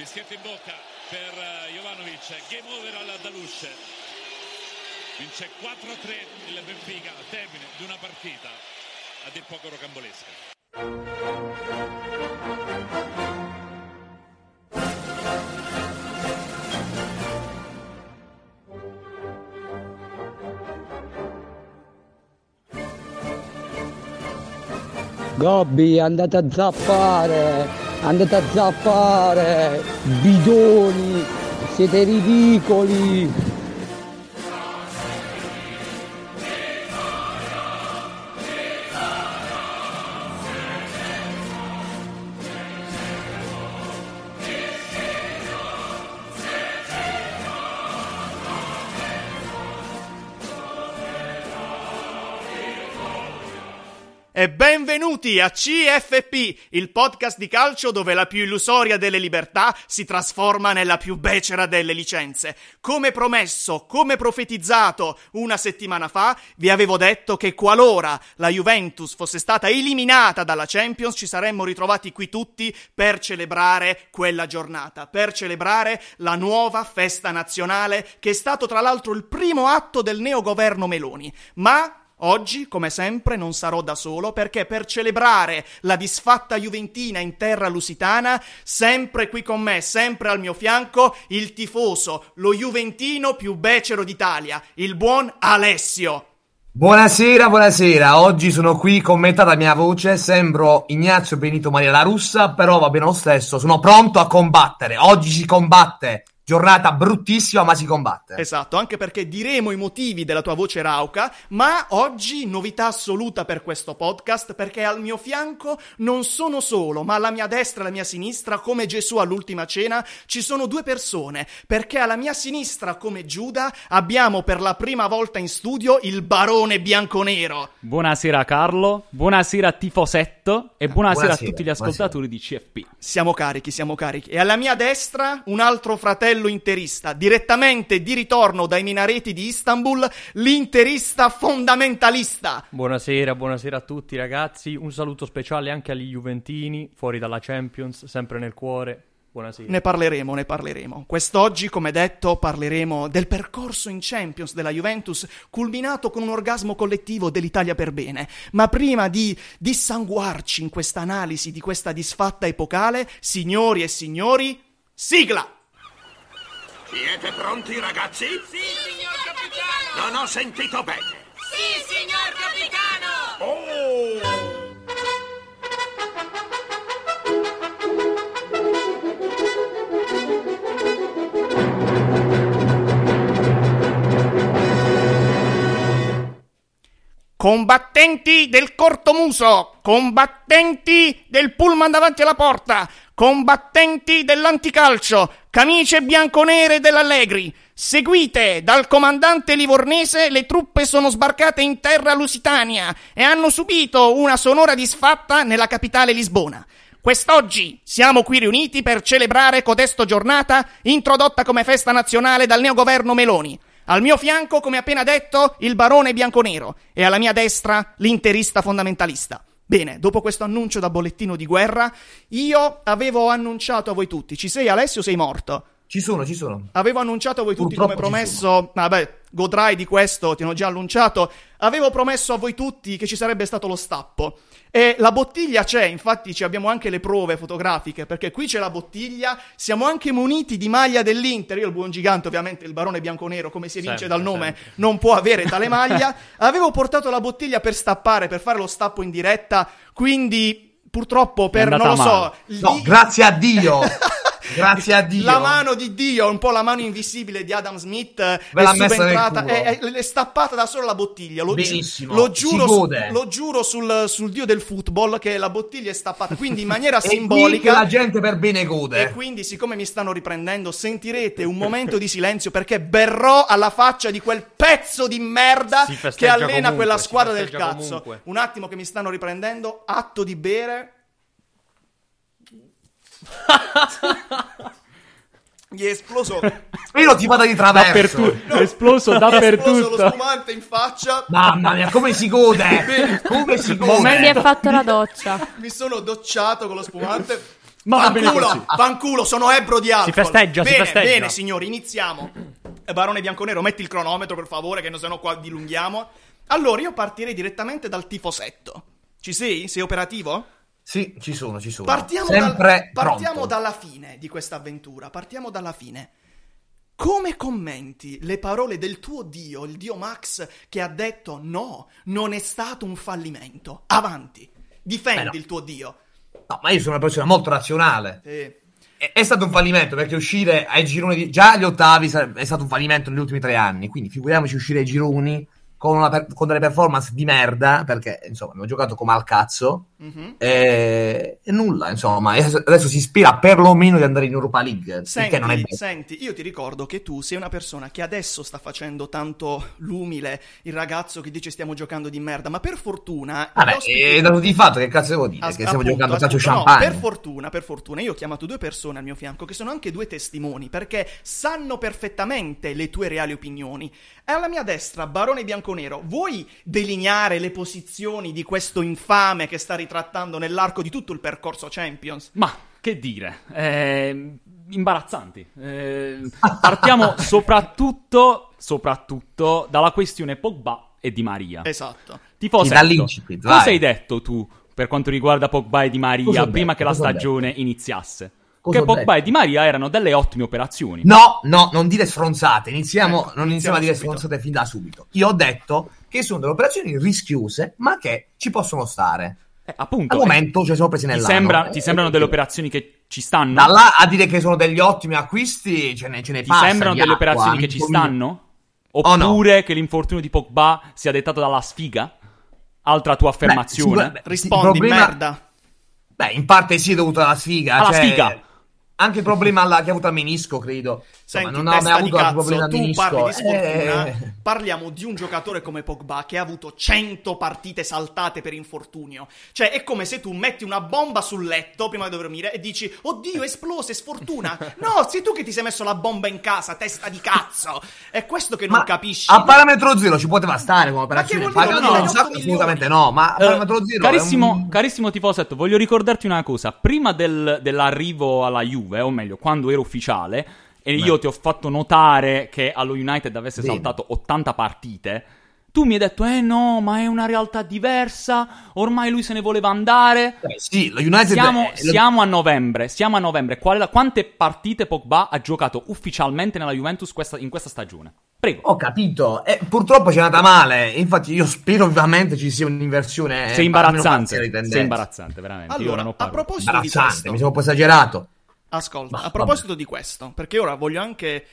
Fischietto in bocca per uh, Jovanovic, game over alla Daluce. Vince 4-3 il Benfica al termine di una partita a dir poco rocambolesca. Gobbi, andate a zappare, andate a zappare, bidoni, siete ridicoli. Benvenuti a CFP, il podcast di calcio dove la più illusoria delle libertà si trasforma nella più becera delle licenze. Come promesso, come profetizzato una settimana fa, vi avevo detto che qualora la Juventus fosse stata eliminata dalla Champions, ci saremmo ritrovati qui tutti per celebrare quella giornata, per celebrare la nuova festa nazionale che è stato tra l'altro il primo atto del neogoverno Meloni. Ma Oggi, come sempre, non sarò da solo perché per celebrare la disfatta juventina in terra lusitana, sempre qui con me, sempre al mio fianco, il tifoso, lo juventino più becero d'Italia, il buon Alessio. Buonasera, buonasera. Oggi sono qui, commenta la mia voce, sembro Ignazio Benito Maria La Russa, però va bene lo stesso, sono pronto a combattere. Oggi si combatte. Giornata bruttissima, ma si combatte. Esatto, anche perché diremo i motivi della tua voce rauca, ma oggi novità assoluta per questo podcast, perché al mio fianco non sono solo, ma alla mia destra e alla mia sinistra, come Gesù all'ultima cena, ci sono due persone, perché alla mia sinistra, come Giuda, abbiamo per la prima volta in studio il barone bianconero. Buonasera Carlo, buonasera tifosetto e buonasera, Buonasera, a tutti gli ascoltatori di CFP. Siamo carichi, siamo carichi. E alla mia destra un altro fratello interista, direttamente di ritorno dai minareti di Istanbul, l'interista fondamentalista. Buonasera, buonasera a tutti ragazzi. Un saluto speciale anche agli Juventini, fuori dalla Champions, sempre nel cuore. Buonasera. Ne parleremo, ne parleremo. Quest'oggi, come detto, parleremo del percorso in Champions della Juventus, culminato con un orgasmo collettivo dell'Italia per bene. Ma prima di dissanguarci in questa analisi di questa disfatta epocale, signori e signori, sigla! Siete pronti, ragazzi? Sì, signor capitano! Non ho sentito bene. Sì, signor capitano! Oh! Combattenti del cortomuso, combattenti del pullman davanti alla porta, combattenti dell'anticalcio, camicie bianconere dell'Allegri. Seguite dal comandante livornese, le truppe sono sbarcate in terra lusitania e hanno subito una sonora disfatta nella capitale Lisbona. Quest'oggi siamo qui riuniti per celebrare codesto giornata introdotta come festa nazionale dal neogoverno Meloni. Al mio fianco, come appena detto, il barone bianconero e alla mia destra l'interista fondamentalista. Bene, dopo questo annuncio da bollettino di guerra, io avevo annunciato a voi tutti. Ci sei Alessio? Sei morto. Ci sono, ci sono. Avevo annunciato a voi tutti Purtroppo come promesso. Vabbè, godrai di questo, ti hanno già annunciato. Avevo promesso a voi tutti che ci sarebbe stato lo stappo. E la bottiglia c'è, infatti ci abbiamo anche le prove fotografiche, perché qui c'è la bottiglia, siamo anche muniti di maglia dell'Inter, io il buon gigante ovviamente, il barone bianconero, come si evince dal nome, sempre. non può avere tale maglia. Avevo portato la bottiglia per stappare, per fare lo stappo in diretta, quindi purtroppo per, non lo so... male. No, lì- grazie a Dio. grazie a Dio. La mano di Dio, un po' la mano invisibile di Adam Smith, Ve è l'ha messa nel subentrata, è, è- è stappata da sola la bottiglia. Lo, Benissimo, lo giuro, su- lo giuro sul, sul Dio del football che la bottiglia è stappata, quindi in maniera E simbolica. la gente per bene E gode. quindi, siccome mi stanno riprendendo, sentirete un momento di silenzio perché berrò alla faccia di quel pezzo di merda che allena comunque, quella squadra del cazzo. comunque. Un attimo che mi stanno riprendendo, atto di bere. Gli è esploso. Spero ti vada di traverso. Dappertutto, è esploso È esploso lo dappertutto. spumante in faccia. Mamma mia, come si gode. come si Ma mi gode. ha fatto la doccia. Mi sono docciato con lo spumante. Ma fanculo, fanculo, sono ebbro di alcol. festeggia, si bene, festeggia. Bene, signori, iniziamo. Eh, Barone Bianconero, metti il cronometro, per favore, che se no qua dilunghiamo. Allora, io partirei direttamente dal tifosetto. Ci sei? Sei operativo? Sì, ci sono, ci sono. Partiamo, Sempre dal- partiamo dalla fine di questa avventura. Partiamo dalla fine. Come commenti le parole del tuo dio, il dio Max, che ha detto no, non è stato un fallimento? Avanti, difendi no. il tuo dio. No, ma io sono una persona molto razionale. Sì. È, è stato un fallimento perché uscire ai gironi di... già agli ottavi è stato un fallimento negli ultimi tre anni. Quindi figuriamoci uscire ai gironi con, una con delle performance di merda. Perché insomma abbiamo giocato come al cazzo. Mhm. E, e nulla, insomma. Adesso si ispira perlomeno di andare in Europa League. Senti, senti, io ti ricordo che tu sei una persona che adesso sta facendo tanto l'umile, il ragazzo che dice stiamo giocando di merda, ma per fortuna... Vabbè, ospiti- è dato di fatto che cazzo devo dire? As- che stiamo appunto, giocando a calcio appunto, no, champagne. per fortuna, per fortuna, io ho chiamato due persone al mio fianco che sono anche due testimoni perché sanno perfettamente le tue reali opinioni. E alla mia destra, Barone Bianconero, vuoi delineare le posizioni di questo infame che sta ritrattando nell'arco di tutto il percorso Champions? Ma che dire, eh, imbarazzanti. Eh, partiamo soprattutto, soprattutto dalla questione Pogba e Di Maria. Esatto. Sì, dall'incipit, cosa hai detto tu per quanto riguarda Pogba e Di Maria Cosa prima detto? che la stagione iniziasse? Cosa che Pogba detto? e Di Maria erano delle ottime operazioni. No, no, non dire stronzate. Iniziamo, Ecco, non iniziamo a dire subito. stronzate fin da subito. Io ho detto che sono delle operazioni rischiose, ma che ci possono stare. Eh, appunto, Al momento ce ne sono presi ti, nell'anno. sembra- Eh, ti sembrano delle operazioni che ci stanno? Da là a dire che sono degli ottimi acquisti, ce ne, ce ne Ti passa sembrano delle acqua, operazioni che ci stanno? Oh, no. Oppure che l'infortunio di Pogba sia dettato dalla sfiga? Altra tua affermazione? sicura- Rispondi, il problema- merda. Beh, in parte sì è dovuto alla sfiga. Alla cioè, sfiga. Anche il problema alla- che ha avuto al menisco, credo. Senti, non testa di avuto altri cazzo, tu parli di sfortuna, Eh, parliamo di un giocatore come Pogba che ha avuto 100 partite saltate per infortunio. Cioè, è come se tu metti una bomba sul letto prima di dormire e dici, oddio, esplose, sfortuna. No, sei tu che ti sei messo la bomba in casa, testa di cazzo. È questo che non ma capisci. A parametro zero ci poteva stare come Ma che operazione. vuol dire Pagando no? un 8 sacco, milioni. assolutamente no. Ma a Eh, parametro zero. carissimo, un- carissimo tifosetto, voglio ricordarti una cosa. Prima del- dell'arrivo alla Juve, o meglio, quando ero ufficiale, e io ti ho fatto notare che allo United avesse Bene. saltato 80 partite, tu mi hai detto, eh no, ma è una realtà diversa, ormai lui se ne voleva andare. Eh, sì, lo United Siamo, è- siamo a novembre, siamo a novembre. Qual quante partite Pogba ha giocato ufficialmente nella Juventus questa- in questa stagione? Prego. Ho capito, e purtroppo c'è andata male. Infatti, io spero vivamente ci sia un'inversione. Sei eh, almeno imbarazzante, sei imbarazzante, veramente. Allora, a proposito di Imbarazzante, questo, mi sembra un po' esagerato. Ascolta, Ma a proposito di questo, perché ora voglio anche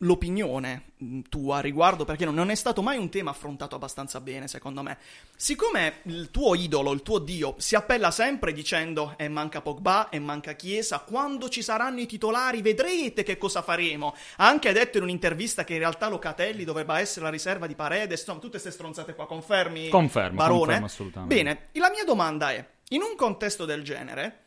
l'opinione mh, tua a riguardo, perché non- è stato mai un tema affrontato abbastanza bene, secondo me. Siccome il tuo idolo, il tuo dio, si appella sempre dicendo e manca Pogba e manca Chiesa, quando ci saranno i titolari vedrete che cosa faremo. Ha anche detto in un'intervista che in realtà Locatelli dovrebbe essere la riserva di Paredes, insomma, tutte queste stronzate qua, confermi? Confermo, Barone? confermo assolutamente. Bene, la mia domanda è, in un contesto del genere,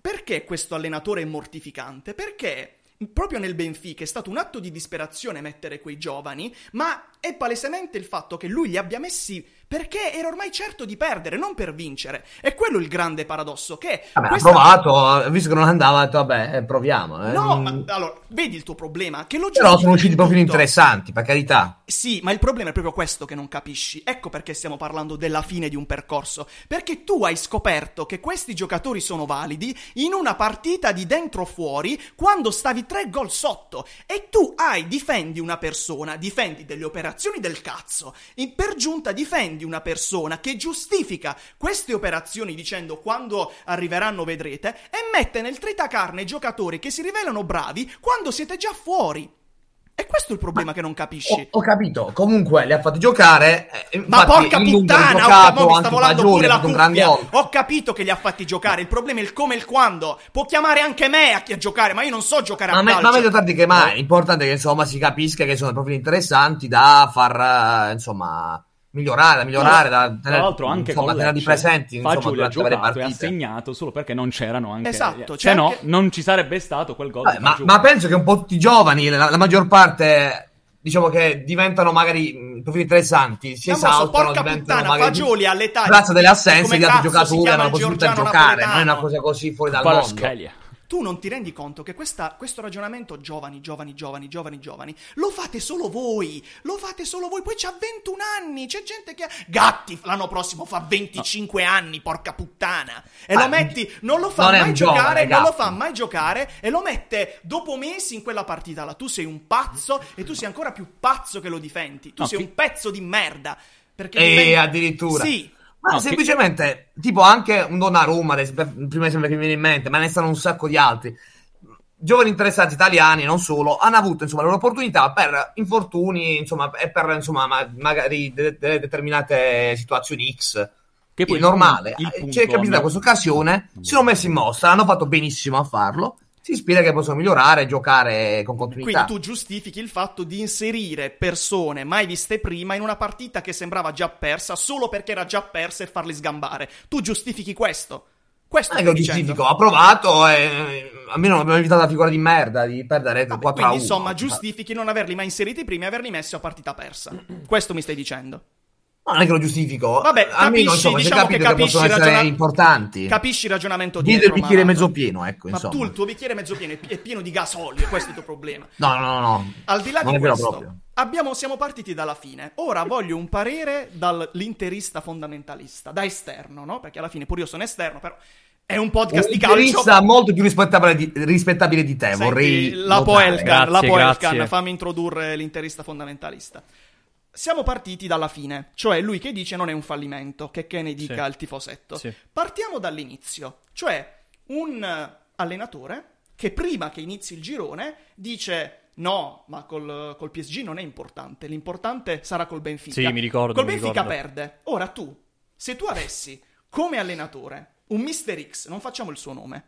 perché questo allenatore è mortificante? Perché proprio nel Benfica è stato un atto di disperazione mettere quei giovani, ma è palesemente il fatto che lui li abbia messi perché era ormai certo di perdere, non per vincere. È quello il grande paradosso che Vabbè, questa- ha provato, visto che non andava, ha detto, vabbè, proviamo. eh. No, ma allora, vedi il tuo problema, che lo Però sono usciti profili interessanti, per carità. Sì, ma il problema è proprio questo che non capisci. Ecco perché stiamo parlando della fine di un percorso. Perché tu hai scoperto che questi giocatori sono validi in una partita di dentro fuori quando stavi tre gol sotto. E tu hai, difendi una persona, difendi delle operazioni del cazzo. E per giunta difendi una persona che giustifica queste operazioni dicendo quando arriveranno vedrete e mette nel tritacarne giocatori che si rivelano bravi quando siete già fuori. E questo è il problema che non capisci. Ho, ho capito, comunque li ha fatti giocare. eh, Ma porca puttana, ho, giocato, mi sta volando pure la cuffia. Ho capito che li ha fatti giocare. Il problema è il come e il quando. Può chiamare anche me a, chi a giocare, ma io non so giocare Ma, a me- calcio. ma meglio tardi che mai. L'importante è che insomma si capisca che sono profili interessanti da far eh, insomma migliorare, da migliorare, da Tra tenere, l'altro anche insomma, con tenerli presenti insomma, Fagioli ha giocato e ha partite. segnato solo perché non c'erano anche Esatto, se no anche- non ci sarebbe stato quel gol Vabbè, ma, ma penso che un po' tutti i giovani, la, la maggior parte, diciamo che diventano magari mh, profili interessanti, si esaltano, diventano puttana, magari Fagioli all'età grazie delle assenze di altri giocatori hanno la il possibilità di giocare, non è una cosa così fuori dal Kvaratskhelia. mondo. Tu non ti rendi conto che questa- questo ragionamento giovani, giovani, giovani, giovani, giovani, lo fate solo voi, lo fate solo voi, poi c'ha 21 anni, c'è gente che ha... Gatti l'anno prossimo fa 25 anni, porca puttana, e Ma- lo metti, non lo fa non mai un giovane, giocare, non lo fa mai giocare e lo mette dopo mesi in quella partita là. Tu sei un pazzo e tu sei ancora più pazzo che lo difendi. Tu No, sei un pezzo di merda. Perché E difendi- addirittura. Sì. Ma No, che- semplicemente, tipo anche un Donnarumma, ad esempio, che mi viene in mente, ma ne stanno un sacco di altri. Giovani interessati italiani, non solo, hanno avuto insomma le loro opportunità per infortuni, insomma, e per insomma, ma- magari de- delle determinate situazioni X. Che È normale. il Eh, punto- Ci è capitata questa occasione, si sono messi in mossa, hanno fatto benissimo a farlo. Si spera che possono migliorare e giocare con continuità. Quindi tu giustifichi il fatto di inserire persone mai viste prima in una partita che sembrava già persa solo perché era già persa e farli sgambare. Tu giustifichi questo. Questo è che lo giustifico, ha provato e almeno non abbiamo evitato la figura di merda di perdere Vabbè, 4 a 1. quindi insomma giustifichi non averli mai inseriti prima e averli messi a partita persa. Questo mi stai dicendo. No, non è che lo giustifico. Vabbè, almeno capisci, insomma, diciamo che che capisci essere ragiona- importanti. Capisci il ragionamento Vedi dietro. il bicchiere ma- mezzo pieno, ecco, Ma insomma. tu il tuo bicchiere mezzo pieno è pi- è pieno di gasolio, questo è il tuo problema. No, no, no, no. Al di là non di questo, proprio. abbiamo- siamo partiti dalla fine. Ora voglio un parere dall'interista fondamentalista, da esterno, no? Perché alla fine pure io sono esterno, però è un podcast Un di calcio. interista molto più rispettabile di, rispettabile di te, Senti, vorrei la. Poelcan, Grazie, la Poelcan, fammi introdurre l'interista fondamentalista. Siamo partiti dalla fine, cioè lui che dice non è un fallimento, che che ne dica Sì. il tifosetto. Sì. Partiamo dall'inizio, cioè un eh, allenatore che prima che inizi il girone dice no, ma col, col PSG non è importante, l'importante sarà col Benfica. Sì, mi ricordo, Col mi Benfica ricordo. perde. Ora tu, se tu avessi come allenatore un Mister X, non facciamo il suo nome,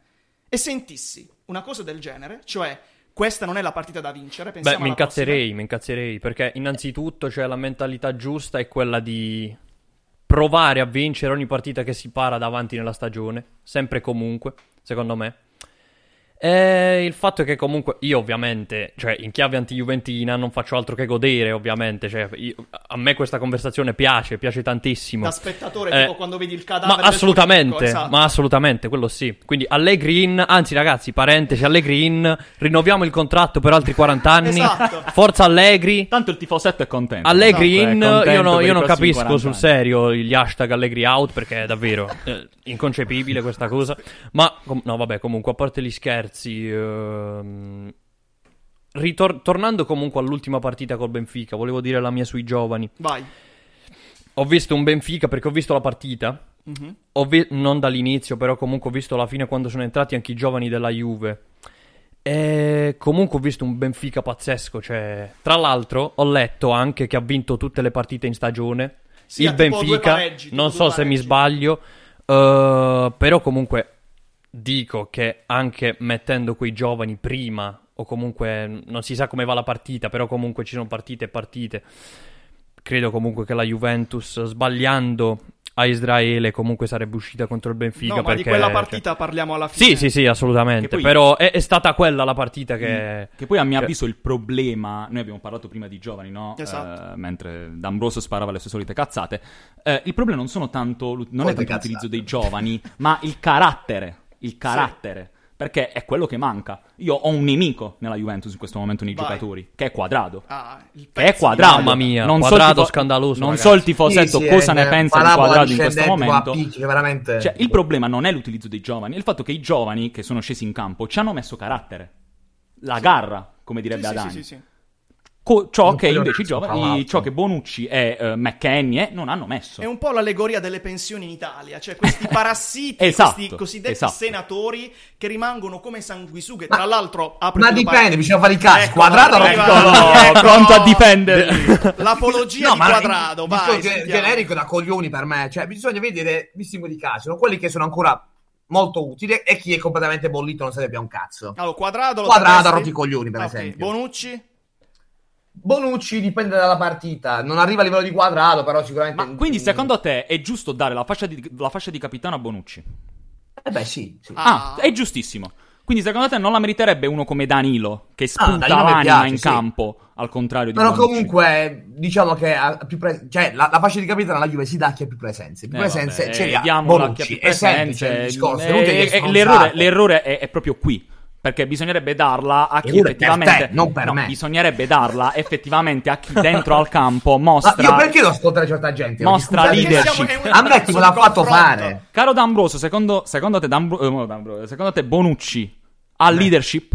e sentissi una cosa del genere, cioè questa non è la partita da vincere, pensiamo Beh, mi incazzerei, mi incazzerei, perché innanzitutto cioè, la mentalità giusta è quella di provare a vincere ogni partita che si para davanti nella stagione, sempre e comunque, secondo me. E il fatto è che comunque io ovviamente, cioè in chiave anti-juventina non faccio altro che godere, ovviamente, cioè, io- a me questa conversazione piace, piace tantissimo. Da spettatore, Eh, tipo quando vedi il cadavere Ma assolutamente, nemico, esatto. ma assolutamente, quello sì. Quindi Allegri in, anzi ragazzi, parentesi, Allegri in, rinnoviamo il contratto per altri 40 anni. Esatto. Forza Allegri. Tanto il tifosetto è contento. Allegri Esatto, in, contento io, no- io non capisco 40 sul serio gli hashtag Allegri out perché è davvero eh, inconcepibile questa cosa. Ma com- no, vabbè, comunque a parte gli scherzi, ehm, ritor- tornando comunque all'ultima partita col Benfica, volevo dire la mia sui giovani. Vai. Ho visto un Benfica perché ho visto la partita. Mhm. Ho vi- non dall'inizio, però comunque ho visto la fine quando sono entrati anche i giovani della Juve. E comunque ho visto un Benfica pazzesco. Cioè, tra l'altro, ho letto anche che ha vinto tutte le partite in stagione. Sì, il Benfica, pareggi, non so se mi pareggi. sbaglio, eh, però comunque dico che anche mettendo quei giovani prima, o comunque non si sa come va la partita, però comunque ci sono partite e partite. Credo comunque che la Juventus, sbagliando a Israele, comunque sarebbe uscita contro il Benfica. No, ma perché, di quella cioè- partita parliamo alla fine. Sì, sì, sì, assolutamente. Poi- Però è, è stata quella la partita che. Che poi a mio che- avviso il problema, noi abbiamo parlato prima di giovani, no? Esatto. Eh, mentre D'Ambroso sparava le sue solite cazzate. Eh, il problema non sono tanto non è Solite tanto l'utilizzo dei giovani, ma il carattere, il carattere. Perché è quello che manca. Io ho un nemico nella Juventus in questo momento nei Vai. giocatori, che è Quadrado. Ah, il Che è quadrato. Mamma mia, non so il Quadrado tifo- scandaloso, Non ragazzi. so il tifosetto Sì, sì, cosa è ne pensa di Quadrado in questo momento. ma picchi, veramente. Cioè, il problema non è l'utilizzo dei giovani, è il fatto che i giovani che sono scesi in campo ci hanno messo carattere. La garra, come direbbe Sì, sì, Adani. sì, sì, sì. Co- ciò che invece i giovani, l'altro. ciò che Bonucci e eh, McKenny eh, non hanno messo. È un po' l'allegoria delle pensioni in Italia, cioè questi parassiti, Esatto, questi cosiddetti esatto. senatori che rimangono come sanguisughe. Tra l'altro, apro Ma dipende, par- bisogna fare i casi. Ecco, Quadrato non arriva- Eccolo, ecco, pronto a difenderli. L'apologia No, di ma Quadrado, il- vai. ge- generico da coglioni per me. Cioè, bisogna vedere i casi. Sono quelli che sono ancora molto utili e chi è completamente bollito non serve più a un cazzo. Allora, Quadrado, lo Quadrado ha terresti? rotto i coglioni, per Ah, ok. esempio. Bonucci? Bonucci dipende dalla partita. Non arriva a livello di quadrato, però sicuramente. Ma quindi secondo te è giusto dare la fascia di, la fascia di capitano a Bonucci? Eh beh, sì. sì. Ah. Ah, è giustissimo. Quindi secondo te non la meriterebbe uno come Danilo, che spunta Danilo mi l'anima piace, in sì. campo, al contrario di Però Bonucci? comunque, diciamo che ha più pre- cioè, la, la fascia di capitano alla Juve si dà a chi ha più presenze. Più Eh, presenze vabbè, ce li ha Bonucci. È semplice il discorso. È dire eh, l'errore, l'errore è, è proprio qui. Perché bisognerebbe darla a chi L'errore per effettivamente. te, non per no, me. bisognerebbe darla effettivamente a chi dentro al campo Ma mostra. io perché devo ascoltare certa gente? Mostra Scusate, leadership. A me chi me l'ha fatto fare? Caro D'Ambroso, secondo, secondo te, D'Ambro- eh, mo D'Ambroso, secondo te Bonucci ha leadership?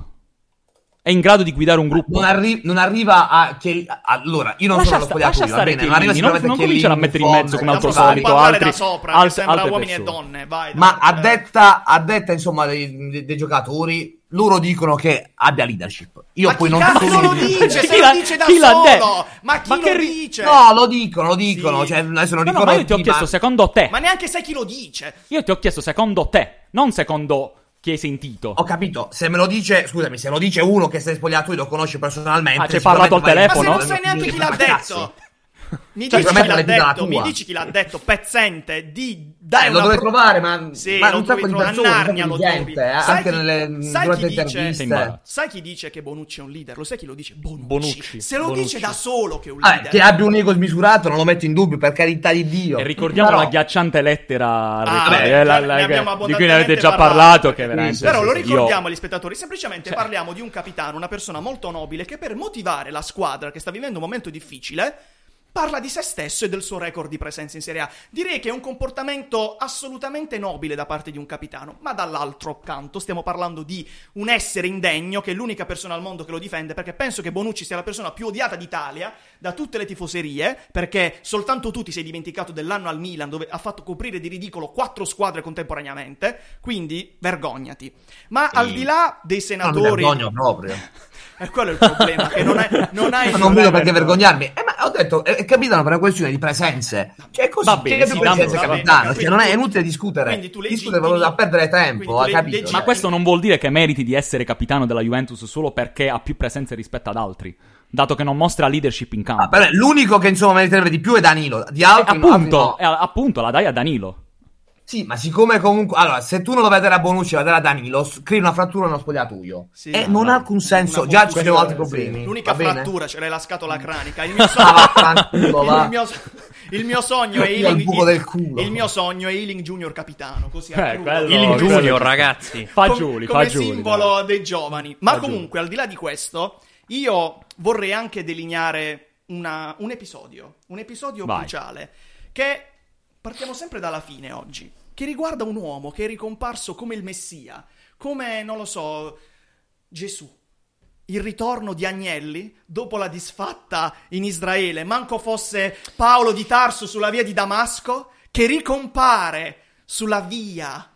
È in grado di guidare un gruppo? Non, arri- non arriva a. Che... Allora, io non Lascia sono lo sta- lascia va stare bene. Non arriva non- sicuramente non cominciare a mettere in mezzo come al tuo Cannavaro. solito. altri- da sopra, alt- sembra uomini e persone. donne, vai. Ma dai, a eh. detta, a detta, insomma, dei, dei- dei giocatori, loro dicono che abbia leadership. Io Ma poi chi non cazzo lo di- dice? Chi Se l'ha- lo dice da chi solo! detto? Ma chi Ma lo che ri- dice? No, lo dicono, lo dicono. Sì. Cioè, adesso non No, no, dicono ma io ti ho chi, chiesto ma- secondo te. Ma neanche sai chi lo dice. Io ti ho chiesto secondo te, non secondo chi hai sentito. Ho capito, se me lo dice, scusami, se lo dice uno che si è spogliato e lo conosce personalmente. Ah, ci hai parlato al vai- Ma se telefono? non sai neanche chi l'ha detto. Mi Cioè, dici chi la detto, mi dici chi l'ha detto, pezzente, di dai Eh, lo dovrei pro- trovare, ma, Sì, ma un sacco di persone, Narnia lo di trovi. gente, eh, Sai anche chi- nelle, sai durante chi le dice-. Sai chi dice che Bonucci è un leader? Lo sai chi lo dice? Bonucci. Bonucci. Se lo Bonucci. dice da solo che è un Vabbè, leader. che abbia un ego smisurato non lo metto in dubbio, per carità di Dio. E ricordiamo Però- la ghiacciante lettera Ah, beh, eh, la- ne la- abbiamo di cui ne avete già parlato. Che veramente, Però lo ricordiamo agli spettatori, semplicemente Cioè- parliamo di un capitano, una persona molto nobile che per motivare la squadra che sta vivendo un momento difficile parla di se stesso e del suo record di presenza in Serie A. Direi che è un comportamento assolutamente nobile da parte di un capitano, ma dall'altro canto stiamo parlando di un essere indegno che è l'unica persona al mondo che lo difende perché penso che Bonucci sia la persona più odiata d'Italia da tutte le tifoserie perché soltanto tu ti sei dimenticato dell'anno al Milan dove ha fatto coprire di ridicolo quattro squadre contemporaneamente, quindi vergognati. Ma al di là dei Non mi senatori... vergogno proprio. E quello è il problema, che non, è, non hai... Ma non vedo perché vergognarmi. Eh, ma ho detto, è, è capitano per una questione di presenze. Cioè, è così. Va bene, che sì, presenze, va bene, capitano. Cioè, non è inutile discutere. Discutere proprio da perdere tempo, le- capito? leggi- Ma questo non vuol dire che meriti di essere capitano della Juventus solo perché ha più presenze rispetto ad altri, dato che non mostra leadership in campo. Ah, però l'unico che insomma meriterebbe di più è Danilo. Di Eh, altri no, appunto, altri no. eh, appunto, la dai a Danilo. Sì, ma siccome comunque. Allora, se tu non lo vai a dare a Bonucci, vai a dare a Danilo, crei una frattura nello spogliatoio. Sì, e no, non no, ha alcun senso. Già ci sono altri sì. problemi. L'unica va bene? frattura ce l'è la scatola cranica. Il mio Ah, sogno, va. il mio, il mio sogno è Ealing, buco del culo. il mio sogno è Ealing Junior capitano, così a Eh, Il quello- Junior, ragazzi. Fa Com- Giuli, come fa Giuli. simbolo dei giovani. Ma Fa comunque, al di là di questo, io vorrei anche delineare una- un episodio, un episodio Vai. cruciale, che partiamo sempre dalla fine oggi, che riguarda un uomo che è ricomparso come il Messia, come, non lo so, Gesù. Il ritorno di Agnelli dopo la disfatta in Israele, manco fosse Paolo di Tarso sulla via di Damasco, che ricompare sulla via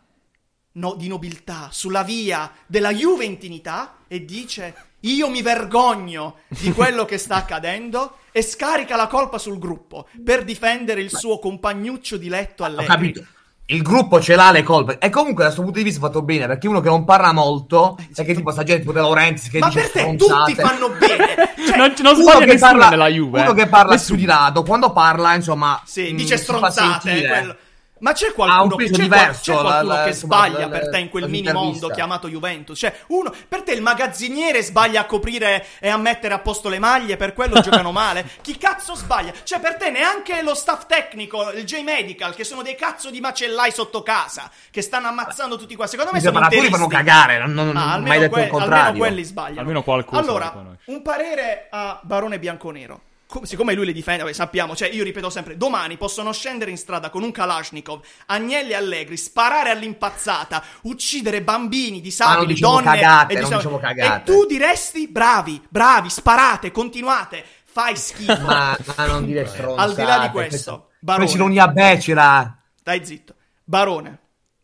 no- di nobiltà, sulla via della juventinità e dice io mi vergogno di quello che sta accadendo e scarica la colpa sul gruppo per difendere il suo compagnuccio di letto Ho Allegri. capito. Il gruppo ce l'ha le colpe. E comunque, da questo punto di vista, è fatto bene. Perché uno che non parla molto, è che tipo sta gente tipo De Laurentiis che Ma dice per te stronzate. tutti fanno bene. Cioè, non, non Uno sbaglia che nessuno parla, nella Juve. uno eh. che parla Nessuno. lato, quando parla, insomma, Sì, mh, dice si stronzate. sentire. Ma c'è qualcuno, c'è diverso, qual- c'è qualcuno la- che sbaglia la- per te in quel mini mondo chiamato Juventus? Cioè, uno, per te il magazziniere sbaglia a coprire e a mettere a posto le maglie, per quello giocano male? Chi cazzo sbaglia? Cioè, per te neanche lo staff tecnico, il J-Medical, che sono dei cazzo di macellai sotto casa, che stanno ammazzando tutti qua. Secondo me I sono interisti. fanno cagare, non, non, Ah, non mai detto que- il contrario. almeno quelli sbagliano. Almeno qualcuno Allora, un parere a Barone Bianconero. Co- siccome lui li difende, vabbè, sappiamo, cioè io ripeto sempre, domani possono scendere in strada con un Kalashnikov, Agnelli e Allegri, sparare all'impazzata, uccidere bambini, Ah, non disabili, diciamo donne cagate, e non disabili. diciamo cagate. E tu diresti bravi, bravi, sparate, continuate, fai schifo. Ma, ma non dire stronzate. Al di là di questo, Barone. Questa ironia becera. Stai zitto. Barone,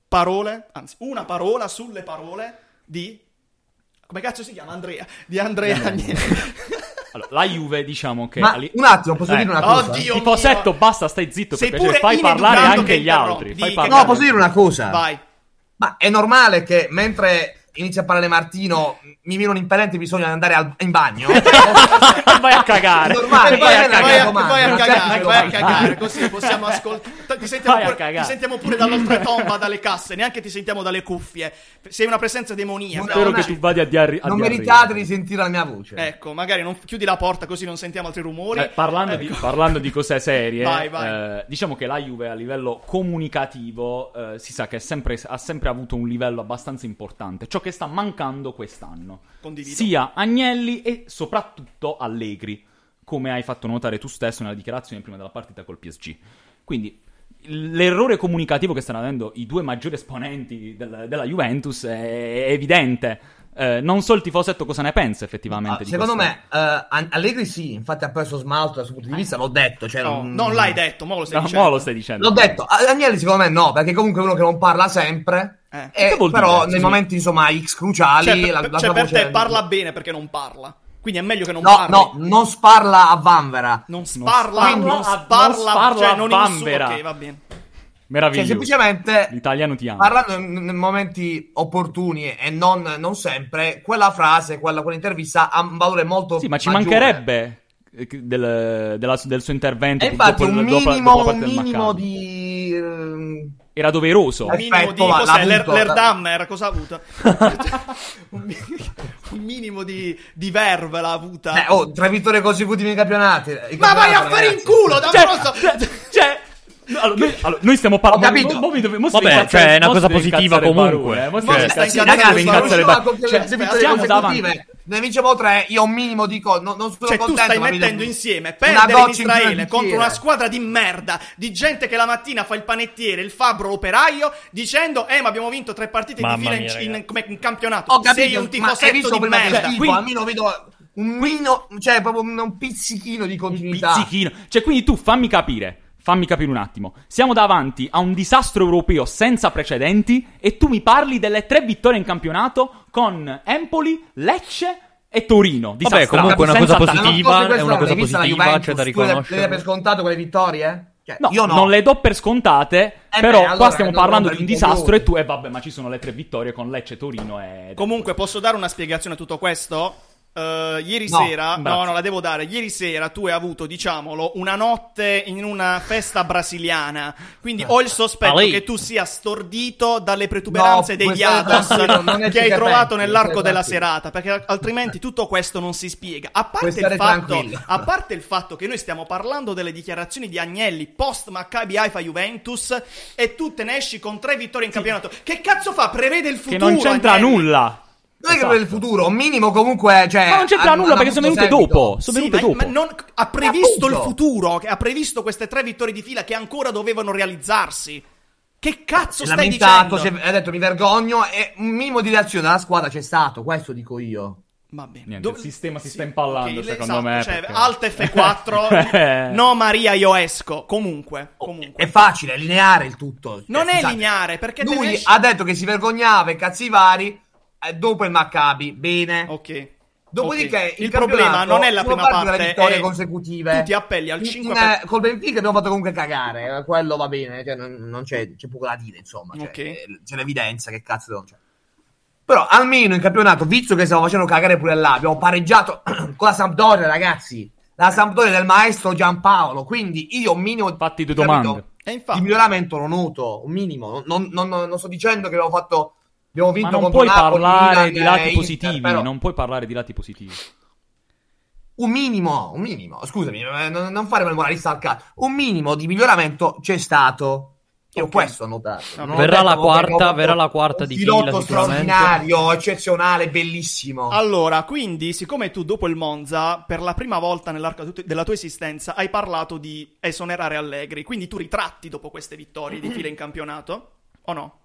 parole, anzi, una parola sulle parole di come cazzo si chiama? Andrea, di Andrea Agnelli. Allora, la Juve, diciamo che... Ma un attimo, posso Eh. dire una cosa? Oddio. Tifosetto, mio. basta, stai zitto, Sei per piacere. pure Fai parlare anche che gli altri. Fai parlare. No, posso dire una cosa? Vai. Ma è normale che mentre inizia a parlare Martino, mi viene un impellente bisogno di andare al- in bagno. vai a cagare. Normale, vai, a, vai a vai vai a cagare, vai a cagare, così possiamo ascoltare. Ti sentiamo, pure, cagare. ti sentiamo pure dall'oltretomba, dalle casse, neanche ti sentiamo dalle cuffie. Sei una presenza demoniaca. Spero non che è- tu vada a diarri- a Non meritate di sentire la mia voce. Ecco, magari non chiudi la porta così non sentiamo altri rumori. Eh, parlando, di, parlando di cose serie, Vai, vai. eh, diciamo che la Juve a livello comunicativo eh, si sa che è sempre- ha sempre avuto un livello abbastanza importante. Ciò che sta mancando quest'anno, Condivido. sia Agnelli e soprattutto Allegri, come hai fatto notare tu stesso nella dichiarazione prima della partita col PSG. Quindi l'errore comunicativo che stanno avendo i due maggiori esponenti del- della Juventus è, evidente. Eh, non so il tifosetto cosa ne pensa effettivamente. Ah, di secondo questo. me, eh, An- Allegri sì, infatti ha perso smalto dal suo punto di vista, l'ho detto. Cioè, No, non- non l'hai detto, mo lo stai No, dicendo. mo lo stai dicendo. L'ho detto, Agnelli secondo me no, perché comunque è uno che non parla sempre. Eh. e Che vuol però dire? nei Sì. momenti insomma X cruciali Cioè, per, la, per- la cioè, per te parla bene perché non parla. Quindi è meglio che non No, parli. no, non sparla a Vanvera. Non sparla, non a- sparla, non sparla cioè a non Vanvera. insulta. Ok, va bene. Meraviglioso. Cioè, semplicemente L'italiano ti ama. parlando in, in momenti opportuni e non, non sempre, quella frase, quella, quell'intervista ha un valore molto Sì, ma ci maggiore. mancherebbe eh, del, della- del suo intervento. E infatti dopo un dopo minimo, dopo la parte un minimo di... Era doveroso. Un Eh, minimo di cos'è? L'Er- L'Erdammer, cosa ha avuto? un, mi- un minimo di, di verve l'ha avuta. Beh, oh, tre vittorie consecutive in campionati. Ma vai a fare in culo, da Cioè, posso- cioè, cioè, allora, noi, allora, noi stiamo parlando. Ho capito. mo- mo mi dove- mo Vabbè, cioè, è una cosa positiva comunque. Barone, eh, Ma deve si sta incazzare- incazzando si deve Barone. Barone. Cioè, le siamo davanti. Ne vinciamo tre, io ho un minimo di cose. Non, non sono Cioè, tu contento, stai ma mi mettendo devo- insieme perdere in in Israele nel contro una squadra di merda, di gente che la mattina fa il panettiere, il fabbro operaio, dicendo, eh, ma abbiamo vinto tre partite Mamma di fila in, mia, in- ragazzi. come in campionato. Ho capito, Sei un ma hai tifosetto di merda. Quindi- Almeno vedo un mino, cioè proprio un, un pizzichino di continuità. Pizzichino. Cioè, quindi tu fammi capire. Fammi capire un attimo. Siamo davanti a un disastro europeo senza precedenti e tu mi parli delle tre vittorie in campionato con Empoli, Lecce e Torino. Vabbè, comunque è una cosa positiva. È una cosa positiva, c'è da tu le- riconoscere. per scontato quelle vittorie? Cioè, No, io no. non le do per scontate, Eh però beh, qua allora stiamo non parlando di un disastro e tu, e vabbè, ma ci sono le tre vittorie con Lecce, Torino e... Comunque, posso dare una spiegazione a tutto questo? Eh, ieri No, sera, imbarazzo. no, no, la devo dare. Ieri sera tu hai avuto, diciamolo, una notte in una festa brasiliana. Quindi ho il sospetto Ah, che tu sia stordito dalle protuberanze No, degli è che hai che trovato nell'arco della serata. Perché altrimenti tutto questo non si spiega. A parte, il fatto, a parte il fatto che noi stiamo parlando delle dichiarazioni di Agnelli post Maccabi Haifa Juventus e tu te ne esci con tre vittorie in campionato. Che cazzo fa? Prevede il Che futuro. non c'entra Agnelli. nulla. Non è che Esatto. per il futuro, un minimo comunque, cioè... Ma non c'entra hanno- nulla perché sono venute seguito. dopo. Sono Sì, venute ma, dopo. ma non- ha previsto il futuro, che ha previsto queste tre vittorie di fila che ancora dovevano realizzarsi. Che cazzo stai lamentato, dicendo? si è- ha detto mi vergogno e un minimo di reazione dalla squadra c'è stato, questo dico io. Va bene. Niente, il sistema si sta impallando, ok, secondo esatto, me, Cioè, perché- Alt F4, no Maria io esco. Comunque, comunque. È facile, è lineare il tutto. Non Eh, è scusate. lineare, perché Lui esci- ha detto che si vergognava e cazzi vari dopo il Maccabi, bene. Ok. Dopodiché Ok. il, il problema non è la prima parte delle vittorie è- consecutive. tu ti appelli al In- 5 in, eh, col Benfica abbiamo fatto comunque cagare, eh, quello va bene, cioè, non, non c'è, c'è poco da dire, insomma, cioè, Ok. eh, c'è l'evidenza che cazzo non c'è. Però almeno in campionato, visto che stiamo facendo cagare pure là, abbiamo pareggiato con la Sampdoria, ragazzi. La Sampdoria del maestro Giampaolo, quindi io un minimo Fatti due capito? domande. E di infatti, miglioramento lo noto, un minimo. Non, non- non- non sto dicendo che abbiamo fatto. Abbiamo Ma vinto non contro puoi Napoli, parlare Milan di lati Inter, positivi, però non puoi parlare di lati positivi. Un minimo, un minimo, scusami, eh, non, non fare il moralista al cazzo. Un minimo di miglioramento c'è stato. Io Ok. questo ho notato. Non ho Verrà detto la quarta, verrà la quarta di fila, sicuramente. straordinario, eccezionale, bellissimo. allora, quindi, siccome tu dopo il Monza, per la prima volta nell'arco della tua esistenza, hai parlato di esonerare Allegri, quindi tu ritratti dopo queste vittorie di fila in campionato? O no?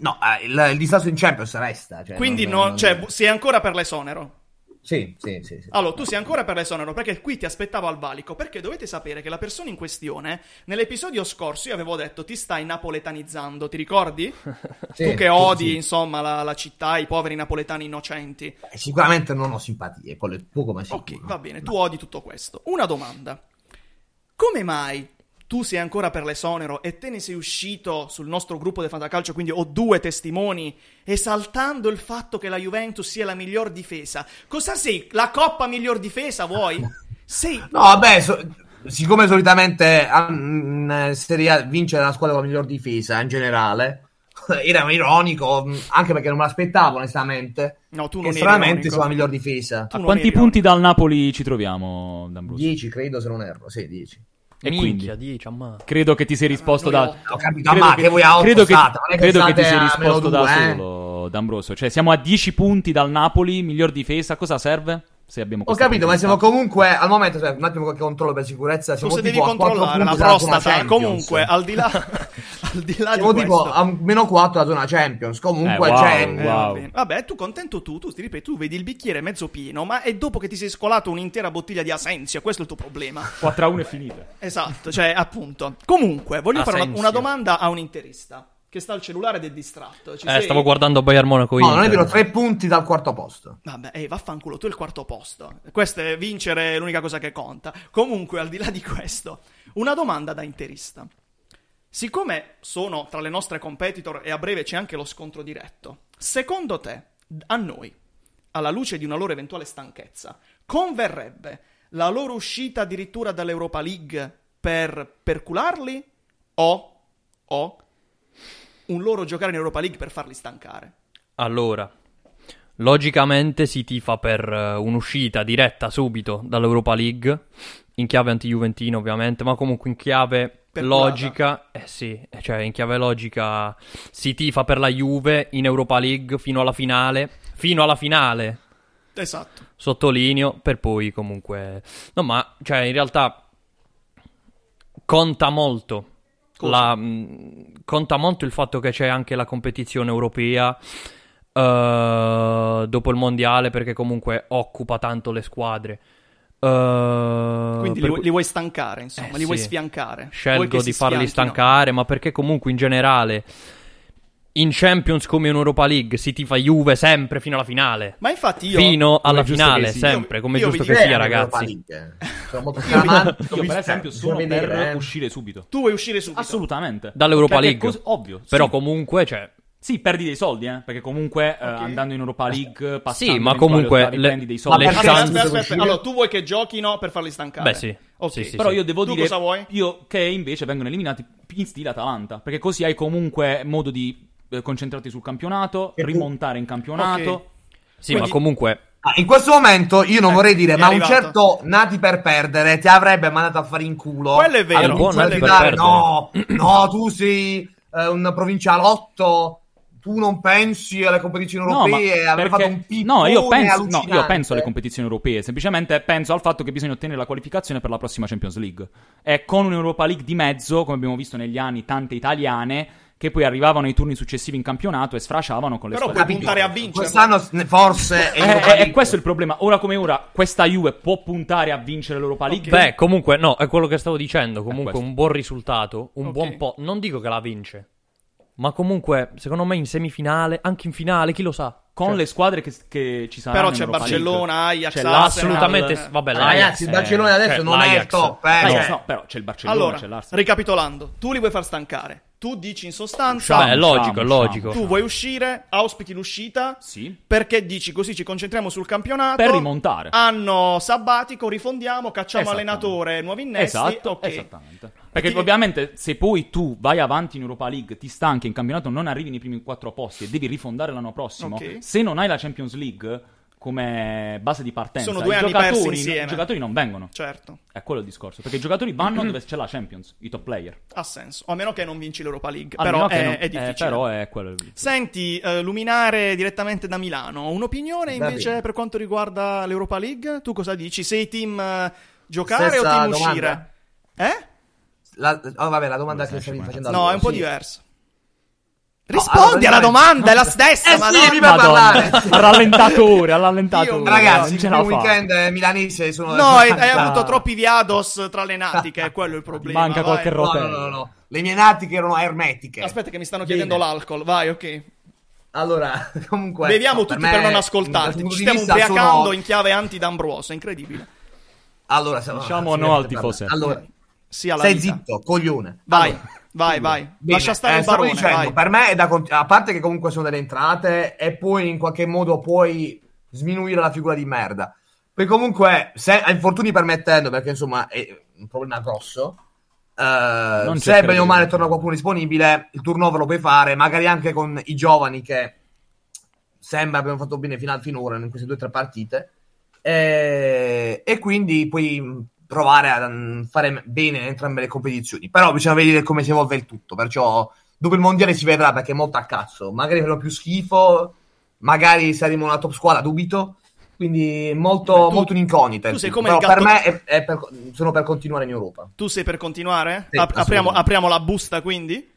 No, eh, il, il disastro in Champions resta. Cioè, Quindi non- no, non- cioè, sei ancora per l'esonero? Sì, sì, sì. sì. Allora, tu sei ancora per l'esonero perché qui ti aspettavo al valico. Perché dovete sapere che la persona in questione, nell'episodio scorso, io avevo detto ti stai napoletanizzando, ti ricordi? Sì, tu che odi, sì. insomma, la, la città, i poveri napoletani innocenti. Eh, Sicuramente non ho simpatie, quello è poco ma sicuro. Ok, va bene, tu odi tutto questo. Una domanda. Come mai tu sei ancora per l'esonero e te ne sei uscito sul nostro gruppo del Fantacalcio, quindi ho due testimoni, esaltando il fatto che la Juventus sia la miglior difesa. Cosa sei? La coppa miglior difesa vuoi? Sei... No, vabbè, so- siccome solitamente ah, in Serie A vince la squadra con la miglior difesa in generale, era ironico, mh, anche perché non me l'aspettavo onestamente. No, tu non eri stranamente ironico. sia la miglior difesa. Tu A quanti punti dal Napoli ci troviamo, D'Ambrosio? 10 credo se non erro, sì 10. E Minchia, quindi? 10, ammazza. Credo che ti sei risposto da. Ho capito, credo ma che voi a 8 credo che, state, non è che credo che ti sei risposto meno da due, eh. solo, D'Ambrosio. Cioè, siamo a 10 punti dal Napoli, miglior difesa. Cosa serve? Se abbiamo Ho capito, ma siamo comunque al momento, cioè, un attimo che controllo per sicurezza. Tu Siamo se devi tipo a quattro controllare la prostata, Champions. comunque, al di là, al di là di Siamo tipo questo... a meno 4 la zona Champions. Comunque, Eh, wow, cioè, Eh, wow. bene. Vabbè, tu contento tu, tu ti ripeto, tu vedi il bicchiere mezzo pieno, ma è dopo che ti sei scolato un'intera bottiglia di Asensio, questo è il tuo problema. 4 a 1 è finita. Esatto, cioè, appunto. Comunque, voglio fare una, Asensio. una domanda a un interista che sta al cellulare ed è distratto. Ci Eh, sei? stavo guardando Bayern Monaco no, non è vero, 3 punti dal quarto posto. Vabbè, ehi, vaffanculo, tu è il quarto posto. Questo è vincere è l'unica cosa che conta. Comunque, al di là di questo, una domanda da interista. Siccome sono tra le nostre competitor e a breve c'è anche lo scontro diretto, secondo te, a noi, alla luce di una loro eventuale stanchezza, converrebbe la loro uscita addirittura dall'Europa League per percularli o, o un loro giocare in Europa League per farli stancare? Allora, logicamente si tifa per eh, un'uscita diretta subito dall'Europa League, in chiave anti-Juventino ovviamente, ma comunque in chiave logica, eh sì, cioè in chiave logica si tifa per la Juve in Europa League fino alla finale, fino alla finale, Esatto. sottolineo, per poi comunque... No, ma, cioè, in realtà conta molto. La, mh, conta molto il fatto che c'è anche la competizione europea eh, dopo il mondiale, perché comunque occupa tanto le squadre. Eh, Quindi li, per vuoi- li vuoi stancare, insomma, Eh, li vuoi sì. sfiancare. Vuoi Scelgo che di farli stancare, ma perché comunque in generale in Champions come in Europa League si tifa Juve sempre fino alla finale. Ma infatti io... Fino alla finale, sia. sempre, come Io- giusto io che sia, ragazzi. Sono molto scaramanti, Io, per esempio, sono per eh. uscire subito. Tu vuoi uscire subito? Assolutamente. Dall'Europa League. cos- ovvio. Però sì. comunque, cioè, Sì, perdi dei soldi, eh, perché comunque eh, Ok. andando in Europa League, passando Sì, ma comunque le- prendi dei soldi. Aspetta, chance- aspetta, aspetta, Allora, tu vuoi che giochino per farli stancare? Beh, sì. Ok. Sì, sì, Però sì. io devo Tu dire cosa vuoi? io che invece vengono eliminati in stile Atalanta, perché così hai comunque modo di eh, concentrarti sul campionato, rimontare in campionato. Ok. Sì, Quindi- ma comunque Ah, in questo momento io non Eh, vorrei dire, ma un arrivato. certo nati per perdere ti avrebbe mandato a fare in culo. Quello è vero, buon perdere. No, no, tu sei eh, un provincialotto. Tu non pensi alle competizioni No, ma europee, aver perché- fatto un no, io penso, no, io penso alle competizioni europee, semplicemente penso al fatto che bisogna ottenere la qualificazione per la prossima Champions League. E con un'Europa League di mezzo, come abbiamo visto negli anni, tante italiane che poi arrivavano ai turni successivi in campionato e sfrasciavano con le Però squadre. puoi puntare a vincere. Quest'anno forse è Eh, eh, eh, League. questo è il problema. Ora come ora, questa Juve può puntare a vincere l'Europa League? Beh, comunque, no, è quello che stavo dicendo. Comunque, questo. un buon risultato, un Ok. buon po'. Non dico che la vince, ma comunque, secondo me, in semifinale, anche in finale, chi lo sa. con Cioè, le squadre che, che ci saranno Però c'è Barcellona, League. Ajax, Arsenal, assolutamente. eh. Vabbè, l'Ajax, ragazzi, il eh, Barcellona adesso cioè, non è il l'Ajax- top, eh. No, cioè. no, però c'è il Barcellona, Allora, c'è l'Arsenal. ricapitolando, tu li vuoi far stancare. Tu dici in sostanza, Beh, è logico, è logico. tu vuoi uscire, auspichi l'uscita, Sì. perché dici così ci concentriamo sul campionato. Per rimontare. Anno sabbatico, rifondiamo, cacciamo allenatore, nuovi innesti. Esatto, ok. esattamente. Perché Ti- ovviamente se poi tu vai avanti in Europa League, ti stanchi in campionato, non arrivi nei primi quattro posti e devi rifondare l'anno prossimo, Ok. se non hai la Champions League come base di partenza, Sono due i, anni persi giocatori, insieme. i giocatori non vengono. Certo, È quello il discorso. Perché i giocatori vanno dove c'è la Champions, i top player. ha senso. A meno che non vinci l'Europa League. Almeno Però è, non- è difficile. eh, però è quello il- Senti, eh, Luminare direttamente da Milano, un'opinione invece per quanto riguarda l'Europa League? Tu cosa dici? Sei team eh, giocare Stessa o team domanda? uscire? Eh? La, oh, vabbè, la domanda che stavi facendo No, allora, è un po' sì. diverso. No, Rispondi alla allora, domanda, è la stessa, Eh ma sì, no? mi parlare. al rallentatore. Dio, Ragazzi, non il weekend eh, milanese sono... No, hai, hai No, avuto troppi viados tra le natiche, è quello il problema. Manca vai. qualche no, rotella. no, no, no. Le mie natiche erano ermetiche. Aspetta che mi stanno Bene. chiedendo l'alcol, vai, ok. Allora, comunque... Beviamo no, tutti me, per non ascoltarti, ci stiamo ubriacando sono- in chiave anti-D'Ambroso, è incredibile. Allora, siamo- Diciamo no al sì, tifosetto. Allora, sia la Stai vita. zitto, coglione. Vai, Allora, vai, vai. bene, Lascia stare eh, il barone, dicendo, vai. per me è da cont- a parte che comunque sono delle entrate e poi in qualche modo puoi sminuire la figura di merda. Poi comunque, se infortuni permettendo, perché insomma è un problema grosso, eh, Non se c'è bene o male torna qualcuno disponibile, il turnover lo puoi fare, magari anche con i giovani che sembra abbiamo fatto bene fino a finora in queste due o tre partite. E, e quindi puoi provare a mm, fare bene in entrambe le competizioni. Però bisogna vedere come si evolve il tutto. Perciò dopo il mondiale si vedrà perché è molto a cazzo. Magari farò più schifo, magari saremo una top squadra, dubito. Quindi molto, tu- molto un'incognita. tu sei come il Però per gatto- me è, è per- sono per continuare in Europa. Tu sei per continuare? Sì, Ap- apriamo, apriamo la busta quindi?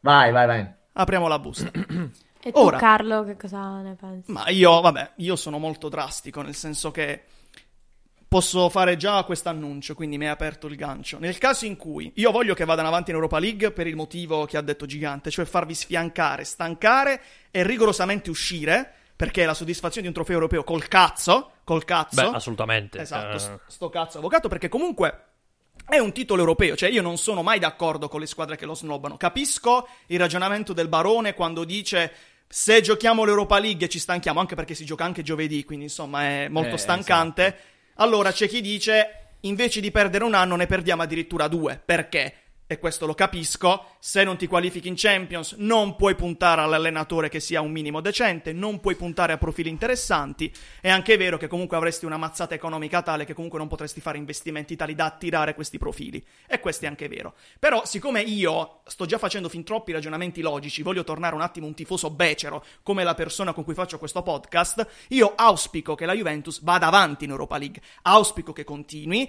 Vai, vai, vai. Apriamo la busta. E tu, Ora. Carlo, che cosa ne pensi? Ma io, vabbè, io sono molto drastico, nel senso che posso fare già questo annuncio, quindi mi è aperto il gancio. Nel caso in cui io voglio che vadano avanti in Europa League per il motivo che ha detto Gigante, cioè farvi sfiancare, stancare e rigorosamente uscire, perché è la soddisfazione di un trofeo europeo col cazzo, col cazzo. Beh, assolutamente. Esatto, Eh, st- sto cazzo avvocato, perché comunque è un titolo europeo, cioè io non sono mai d'accordo con le squadre che lo snobbano. Capisco il ragionamento del barone quando dice se giochiamo l'Europa League e ci stanchiamo, anche perché si gioca anche giovedì, quindi insomma è molto Eh, stancante. Allora c'è chi dice invece di perdere un anno ne perdiamo addirittura due. Perché? E questo lo capisco, se non ti qualifichi in Champions non puoi puntare all'allenatore che sia un minimo decente, non puoi puntare a profili interessanti, è anche vero che comunque avresti una mazzata economica tale che comunque non potresti fare investimenti tali da attirare questi profili. E questo è anche vero. Però siccome io sto già facendo fin troppi ragionamenti logici, voglio tornare un attimo un tifoso becero come la persona con cui faccio questo podcast, io auspico che la Juventus vada avanti in Europa League, auspico che continui.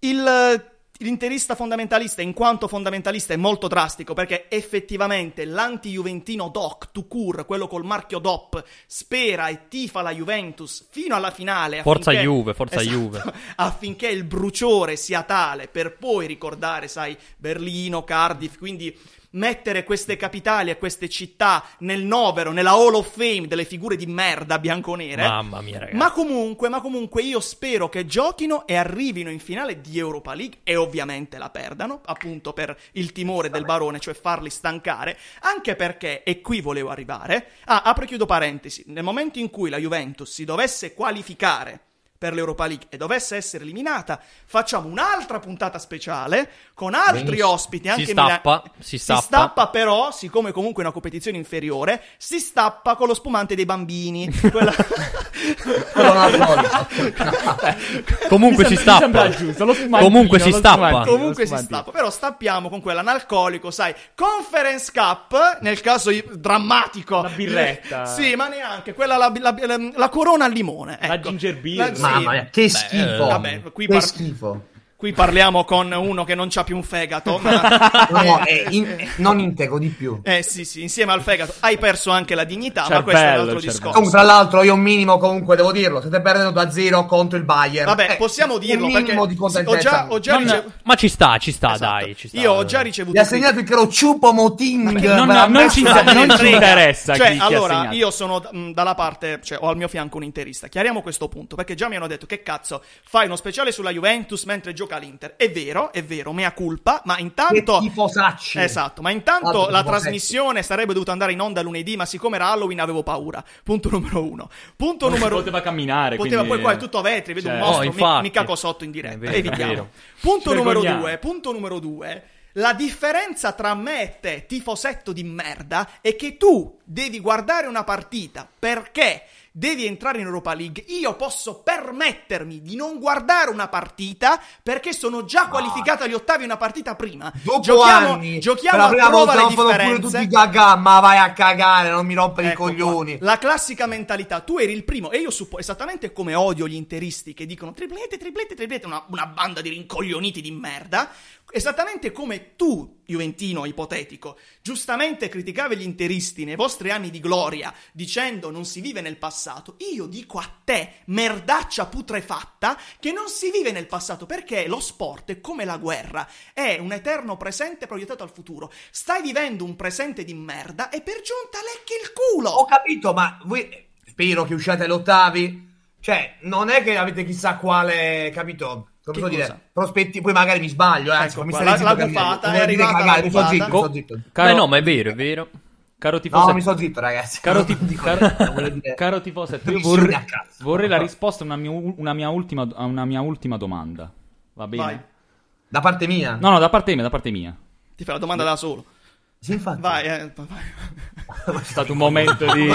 Il L'interista fondamentalista, in quanto fondamentalista, è molto drastico perché effettivamente l'anti-juventino Doc, Tucur, quello col marchio DOP, spera e tifa la Juventus fino alla finale. Forza affinché- Juve, forza Esatto, Juve. Affinché il bruciore sia tale per poi ricordare, sai, Berlino, Cardiff, quindi mettere queste capitali e queste città nel novero, nella Hall of Fame delle figure di merda bianconere. Mamma mia, ragazzi. Ma comunque, ma comunque io spero che giochino e arrivino in finale di Europa League e ovviamente la perdano, appunto per il timore del barone, cioè farli stancare, anche perché, e qui volevo arrivare, ah, apro e chiudo parentesi, nel momento in cui la Juventus si dovesse qualificare per l'Europa League e dovesse essere eliminata, facciamo un'altra puntata speciale con altri Benissimo. ospiti anche Si Mila- stappa, si stappa. stappa però, siccome comunque è una competizione inferiore, si stappa con lo spumante dei bambini. Quella... Comunque si stappa. giusto, Comunque si stappa. Comunque si stappa, però stappiamo con quell'analcolico, sai, Conference Cup, nel caso drammatico. La birretta. Sì, ma neanche, quella la, la- la- la corona al limone. La ecco. ginger beer. La- sì. Mamma mia, che schifo. vabbè, qui che par- schifo. Qui parliamo con uno che non c'ha più un fegato. ma- No, è in- è non intego di più. Eh sì, sì, insieme al fegato hai perso anche la dignità, ma Cervello, questo è un altro cervello. discorso. Comunque, tra l'altro, io un minimo, comunque, devo dirlo. State perdendo da zero contro il Bayern. Vabbè, Eh, possiamo dirlo un perché minimo di ho già, ho già Non- ricevuto. Ma ci sta, ci sta, Esatto. dai. Ci sta. Io ho già ricevuto. Mi ha segnato il caro Ciupo Moting. non- non ci- non ci interessa. Cioè, chi- chi ha allora, io sono mh, dalla parte, cioè, ho al mio fianco un interista. Chiariamo questo punto, perché già mi hanno detto che cazzo, fai uno speciale sulla Juventus mentre gioca l'Inter. È vero, è vero, mea culpa, ma intanto... Che tifosacci. Esatto, ma intanto la trasmissione sarebbe dovuta andare in onda lunedì, ma siccome era Halloween avevo paura. Punto numero uno. Punto Non si numero poteva camminare, Poteva, quindi- poi qua è tutto a vetri, vedo un Cioè- mostro, Oh, mi, mi caco sotto in diretta. Vero, Evitiamo. Punto numero due, punto numero due. La differenza tra me e te, tifosetto di merda, è che tu devi guardare una partita perché devi entrare in Europa League. Io posso permettermi di non guardare una partita perché sono già qualificato agli ottavi una partita prima. Dopo giochiamo anni, giochiamo a prima prova volta le non fanno pure differenze. tutti gaga, ma vai a cagare, non mi rompere Ecco i coglioni. qua. La classica mentalità, tu eri il primo, e io suppo esattamente come odio gli interisti che dicono triplete, triplete, triplete, una, una banda di rincoglioniti di merda. Esattamente come tu, Juventino ipotetico, giustamente criticavi gli interisti nei vostri anni di gloria dicendo non si vive nel passato, io dico a te, merdaccia putrefatta, che non si vive nel passato perché lo sport è come la guerra, è un eterno presente proiettato al futuro. Stai vivendo un presente di merda e per giunta lecchi il culo. Ho capito, ma voi spero che usciate agli ottavi. Cioè, non è che avete chissà quale, capito? Posso dire? Prospetti, poi magari mi sbaglio, eh, Ecco anzi, mi qua, stai la- zitto la vuol è arrivata cagare, mi gufata. zitto, mi sto Go- zitto. Caro- Beh, no, ma è vero, è vero. Caro tifoso, No, mi sto zitto, ragazzi. Caro, ti- caro- dire- caro tifosetto, io vorrei, vorrei la risposta a una mia, una mia ultima, a una mia ultima domanda. Va bene? Vai. Da parte mia? No, no, da parte mia, da parte mia. Ti fai la domanda da solo. Sì, infatti. Vai, eh, vai. È stato un momento di...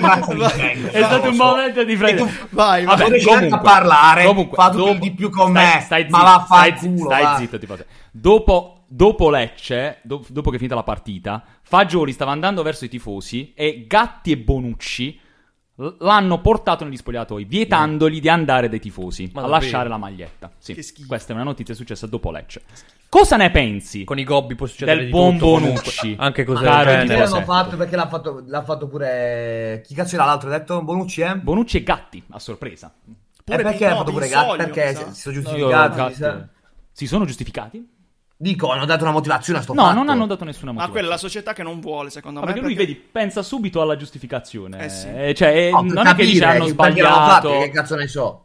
Ma? È stato un momento di freddo. Vai, vai. Vabbè, neanche a comunque- parlare, comunque, fa dopo- di più con stai- me, stai ma zitto, va a stai, culo, stai va. zitto, tifoso. Dopo, dopo Lecce, do- dopo che è finita la partita, Fagioli stava andando verso i tifosi e Gatti e Bonucci l'hanno portato negli spogliatoi, vietandogli di andare dai tifosi Ma a davvero? lasciare la maglietta. Sì, Che schifo. questa è una notizia successa dopo Lecce. Cosa ne pensi Con i gobbi può succedere del di buon tutto. Bonucci? Anche Caro del Perché genere. tifosetto. l'hanno fatto? Perché l'ha fatto, l'ha fatto pure. Chi cazzo era l'altro? Hai detto Bonucci, eh? Bonucci e Gatti, a sorpresa. Pure eh, perché ha fatto di pure Gatti? Perché si sono giustificati? Si sono giustificati? Dico, hanno dato una motivazione a sto No, fatto. non hanno dato nessuna Ma motivazione. quella è la società che non vuole, secondo No, me. perché lui, vedi, pensa subito alla giustificazione. Eh sì. Eh, cioè, eh, No, non è che dice capire hanno l'hanno fatto, sbagliato. che cazzo ne so.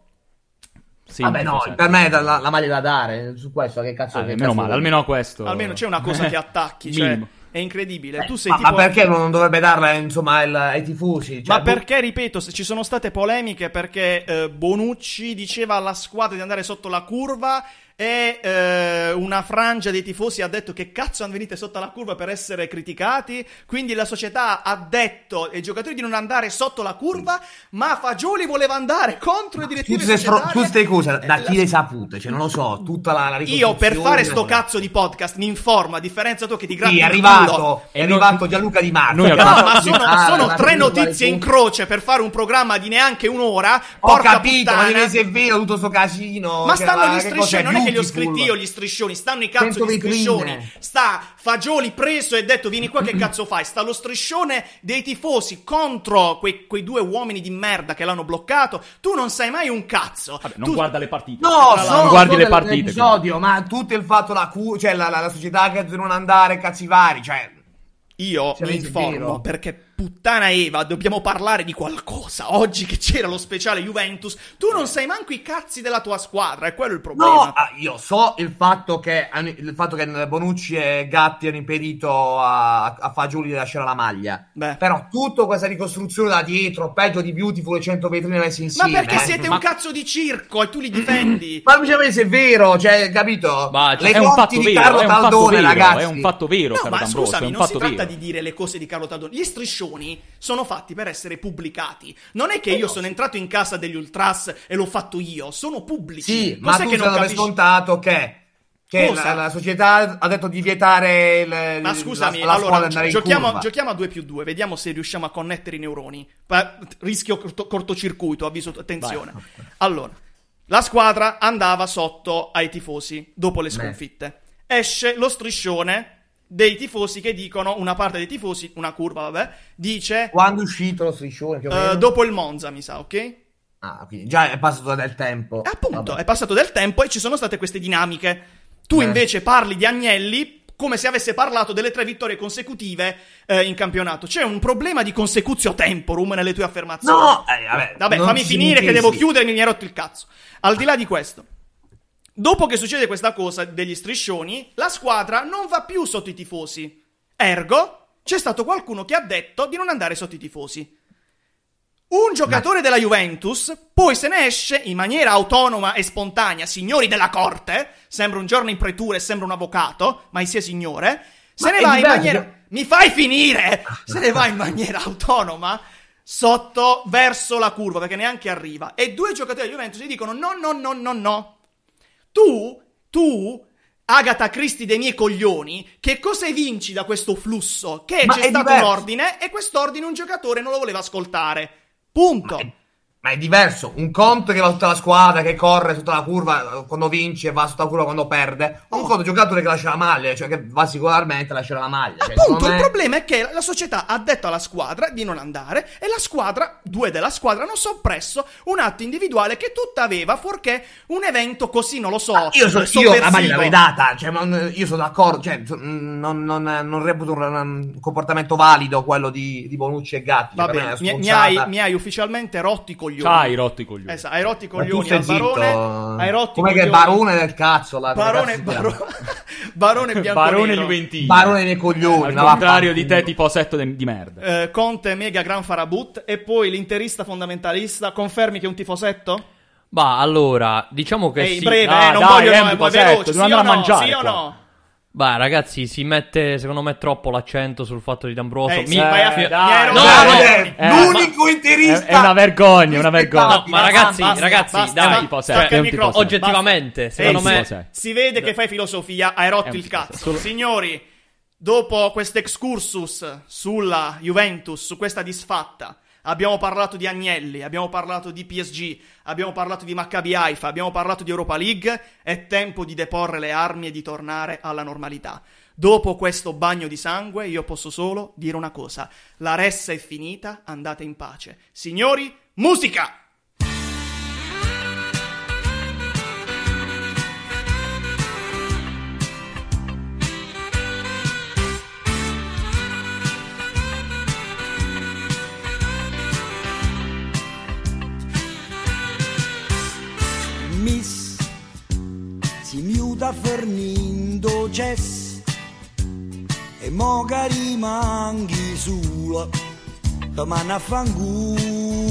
Sì, Vabbè, no, per me la, la maglia da dare. Su questo, che cazzo Ah, che meno cazzo male, vuoi? almeno a questo. Almeno c'è una cosa che attacchi, cioè, Minimo. è incredibile. tu sei ma, tipo... ma perché non dovrebbe darla insomma al- ai tifosi? Cioè, Ma perché, ripeto, se ci sono state polemiche perché eh, Bonucci diceva alla squadra di andare sotto la curva e eh, una frangia dei tifosi ha detto che cazzo venite sotto la curva per essere criticati, quindi la società ha detto ai giocatori di non andare sotto la curva, ma Fagioli voleva andare contro i direttivi Tutte queste, societari. queste cose, da Eh, chi la- le sapute? Cioè, non lo so, tutta la, la Io per fare sto ricostruzione- cazzo di podcast mi informo, a differenza tua che ti gratti Sì, è il arrivato, è arrivato Gianluca Di Marco. No, ma sono, giocare sono tre notizie le in croce per fare un programma di neanche un'ora. Ho Porca capito, ma puttana. deve essere vero tutto sto casino. Ma che stanno va- gli striscioni, cos'è, non è che li ho scritti io gli striscioni, stanno i cazzo di vetrine. striscioni. Sta Fagioli preso e detto vieni qua che cazzo fai? Sta lo striscione dei tifosi contro quei, quei due uomini di merda che l'hanno bloccato. Tu non sai mai un cazzo. Vabbè, non Tu- guarda le partite. No, solo, non guardi solo le partite. l'episodio, ma tutto il fatto la cu- cioè la, la- la società che non andare, cazzi vari, cioè Io Cioè, mi informo perché puttana Eva, dobbiamo parlare di qualcosa. Oggi che c'era lo speciale Juventus, tu non sai manco i cazzi della tua squadra, è quello il problema. No, ah, io so il fatto che il fatto che Bonucci e Gatti hanno impedito a, a Fagioli di lasciare la maglia. Beh. Però tutta questa ricostruzione da dietro, peggio di Beautiful e 100 vetrine messe Ma insieme. perché eh. siete Ma- un cazzo di circo e tu li difendi? Ma mi se è vero, cioè, capito? Ma, cioè, Le è un fatto di vero, Carlo è un fatto Taldone, vero, ragazzi. è un fatto vero, No, caro ma D'Ambrosio, scusami, è un non si fatto tratta vero. di dire le cose di Carlo Taldoni. Gli striscioni sono fatti per essere pubblicati. Non è che io sono entrato in casa degli ultras e l'ho fatto io, sono pubblici. Sì, ma Cos'è tu che non capisci? scontato che, che la, la società ha detto di vietare il, Ma scusami, la, la allora giochiamo, giochiamo a 2 più 2, vediamo se riusciamo a connettere i neuroni. Pa- rischio corto- cortocircuito, avviso, attenzione. Allora, la squadra andava sotto ai tifosi dopo le sconfitte. Esce lo striscione dei tifosi che dicono, una parte dei tifosi, una curva, vabbè, dice Quando è uscito lo striscione? Più o eh, meno? dopo il Monza, mi sa, ok? Ah, quindi già è passato del tempo. E appunto, Vabbè. è passato del tempo e ci sono state queste dinamiche. Tu Eh. invece parli di Agnelli come se avesse parlato delle tre vittorie consecutive eh, in campionato. C'è un problema di consecutio temporum nelle tue affermazioni. No, eh, vabbè, Vabbè, fammi finire che devo chiudere, mi hai rotto il cazzo. Al di là di questo, dopo che succede questa cosa degli striscioni, la squadra non va più sotto i tifosi. Ergo, c'è stato qualcuno che ha detto di non andare sotto i tifosi. Un giocatore della Juventus poi se ne esce in maniera autonoma e spontanea, signori della corte, sembra un giorno in pretura e sembra un avvocato, ma sia signore, se Ma ne va in maniera... Mi fai finire! Se ne va in maniera autonoma sotto, verso la curva, perché neanche arriva. E due giocatori della Juventus gli dicono no, no, no, no, no. Tu, tu, Agatha Christie dei miei coglioni, che cosa vinci da questo flusso? Che Ma c'è stato diverso. un ordine e quest'ordine un giocatore non lo voleva ascoltare. Punto. Ma è, diverso. Un conto che va tutta la squadra, che corre sotto la curva quando vince e va sotto la curva quando perde. Un conto giocatore che lascia la maglia, cioè che va sicuramente a lasciare la maglia. Cioè, Appunto, secondo il me- problema è che la società ha detto alla squadra di non andare e la squadra, due della squadra, hanno soppresso un atto individuale che tutta aveva, fuorché un evento così, non lo so, Ah, Io, so, io la maglia l'avrei data, cioè, non- io sono d'accordo, cioè, non, non, non reputo un, un comportamento valido quello di, di Bonucci e Gatti. Va cioè, per me bene, è una mi, mi hai, mi hai ufficialmente rotto i coglioni. Coglioni. C'hai rotto i coglioni. Esatto, hai rotto i coglioni al barone. zitto. Hai rotto i Come che barone del cazzo la Barone, cazzo si chiama? baro- barone bianco Barone Juventino. Barone nei coglioni. Al contrario di te, tipo setto de- di merda. Eh, Conte mega gran farabut e poi l'interista fondamentalista confermi che è un tifosetto? Bah, allora, diciamo che Ehi, sì. breve, Ah, eh, non dai, voglio è un no, veloce, sì o no, sì o no? Bah, ragazzi, si mette secondo me troppo l'accento sul fatto di D'Ambroso. Eh, sì, Mi- vai a- dai, ero- No, dai, no. Eh, L'unico interista. È, è una vergogna, una vergogna. No, ma ragazzi, Basta, ragazzi, basta, dai, basta, tipo sei, stacca è un tipo sei. oggettivamente, basta. secondo Ehi, me... sì. Si vede che fai filosofia, hai rotto il cazzo. solo- Signori, dopo questo excursus sulla Juventus, su questa disfatta, abbiamo parlato di Agnelli, abbiamo parlato di PSG, abbiamo parlato di Maccabi Haifa, abbiamo parlato di Europa League, è tempo di deporre le armi e di tornare alla normalità. Dopo questo bagno di sangue io posso solo dire una cosa, la ressa è finita, andate in pace. Signori, musica! Miuta fornindo cess. E moga rimanghi sola domani a fangula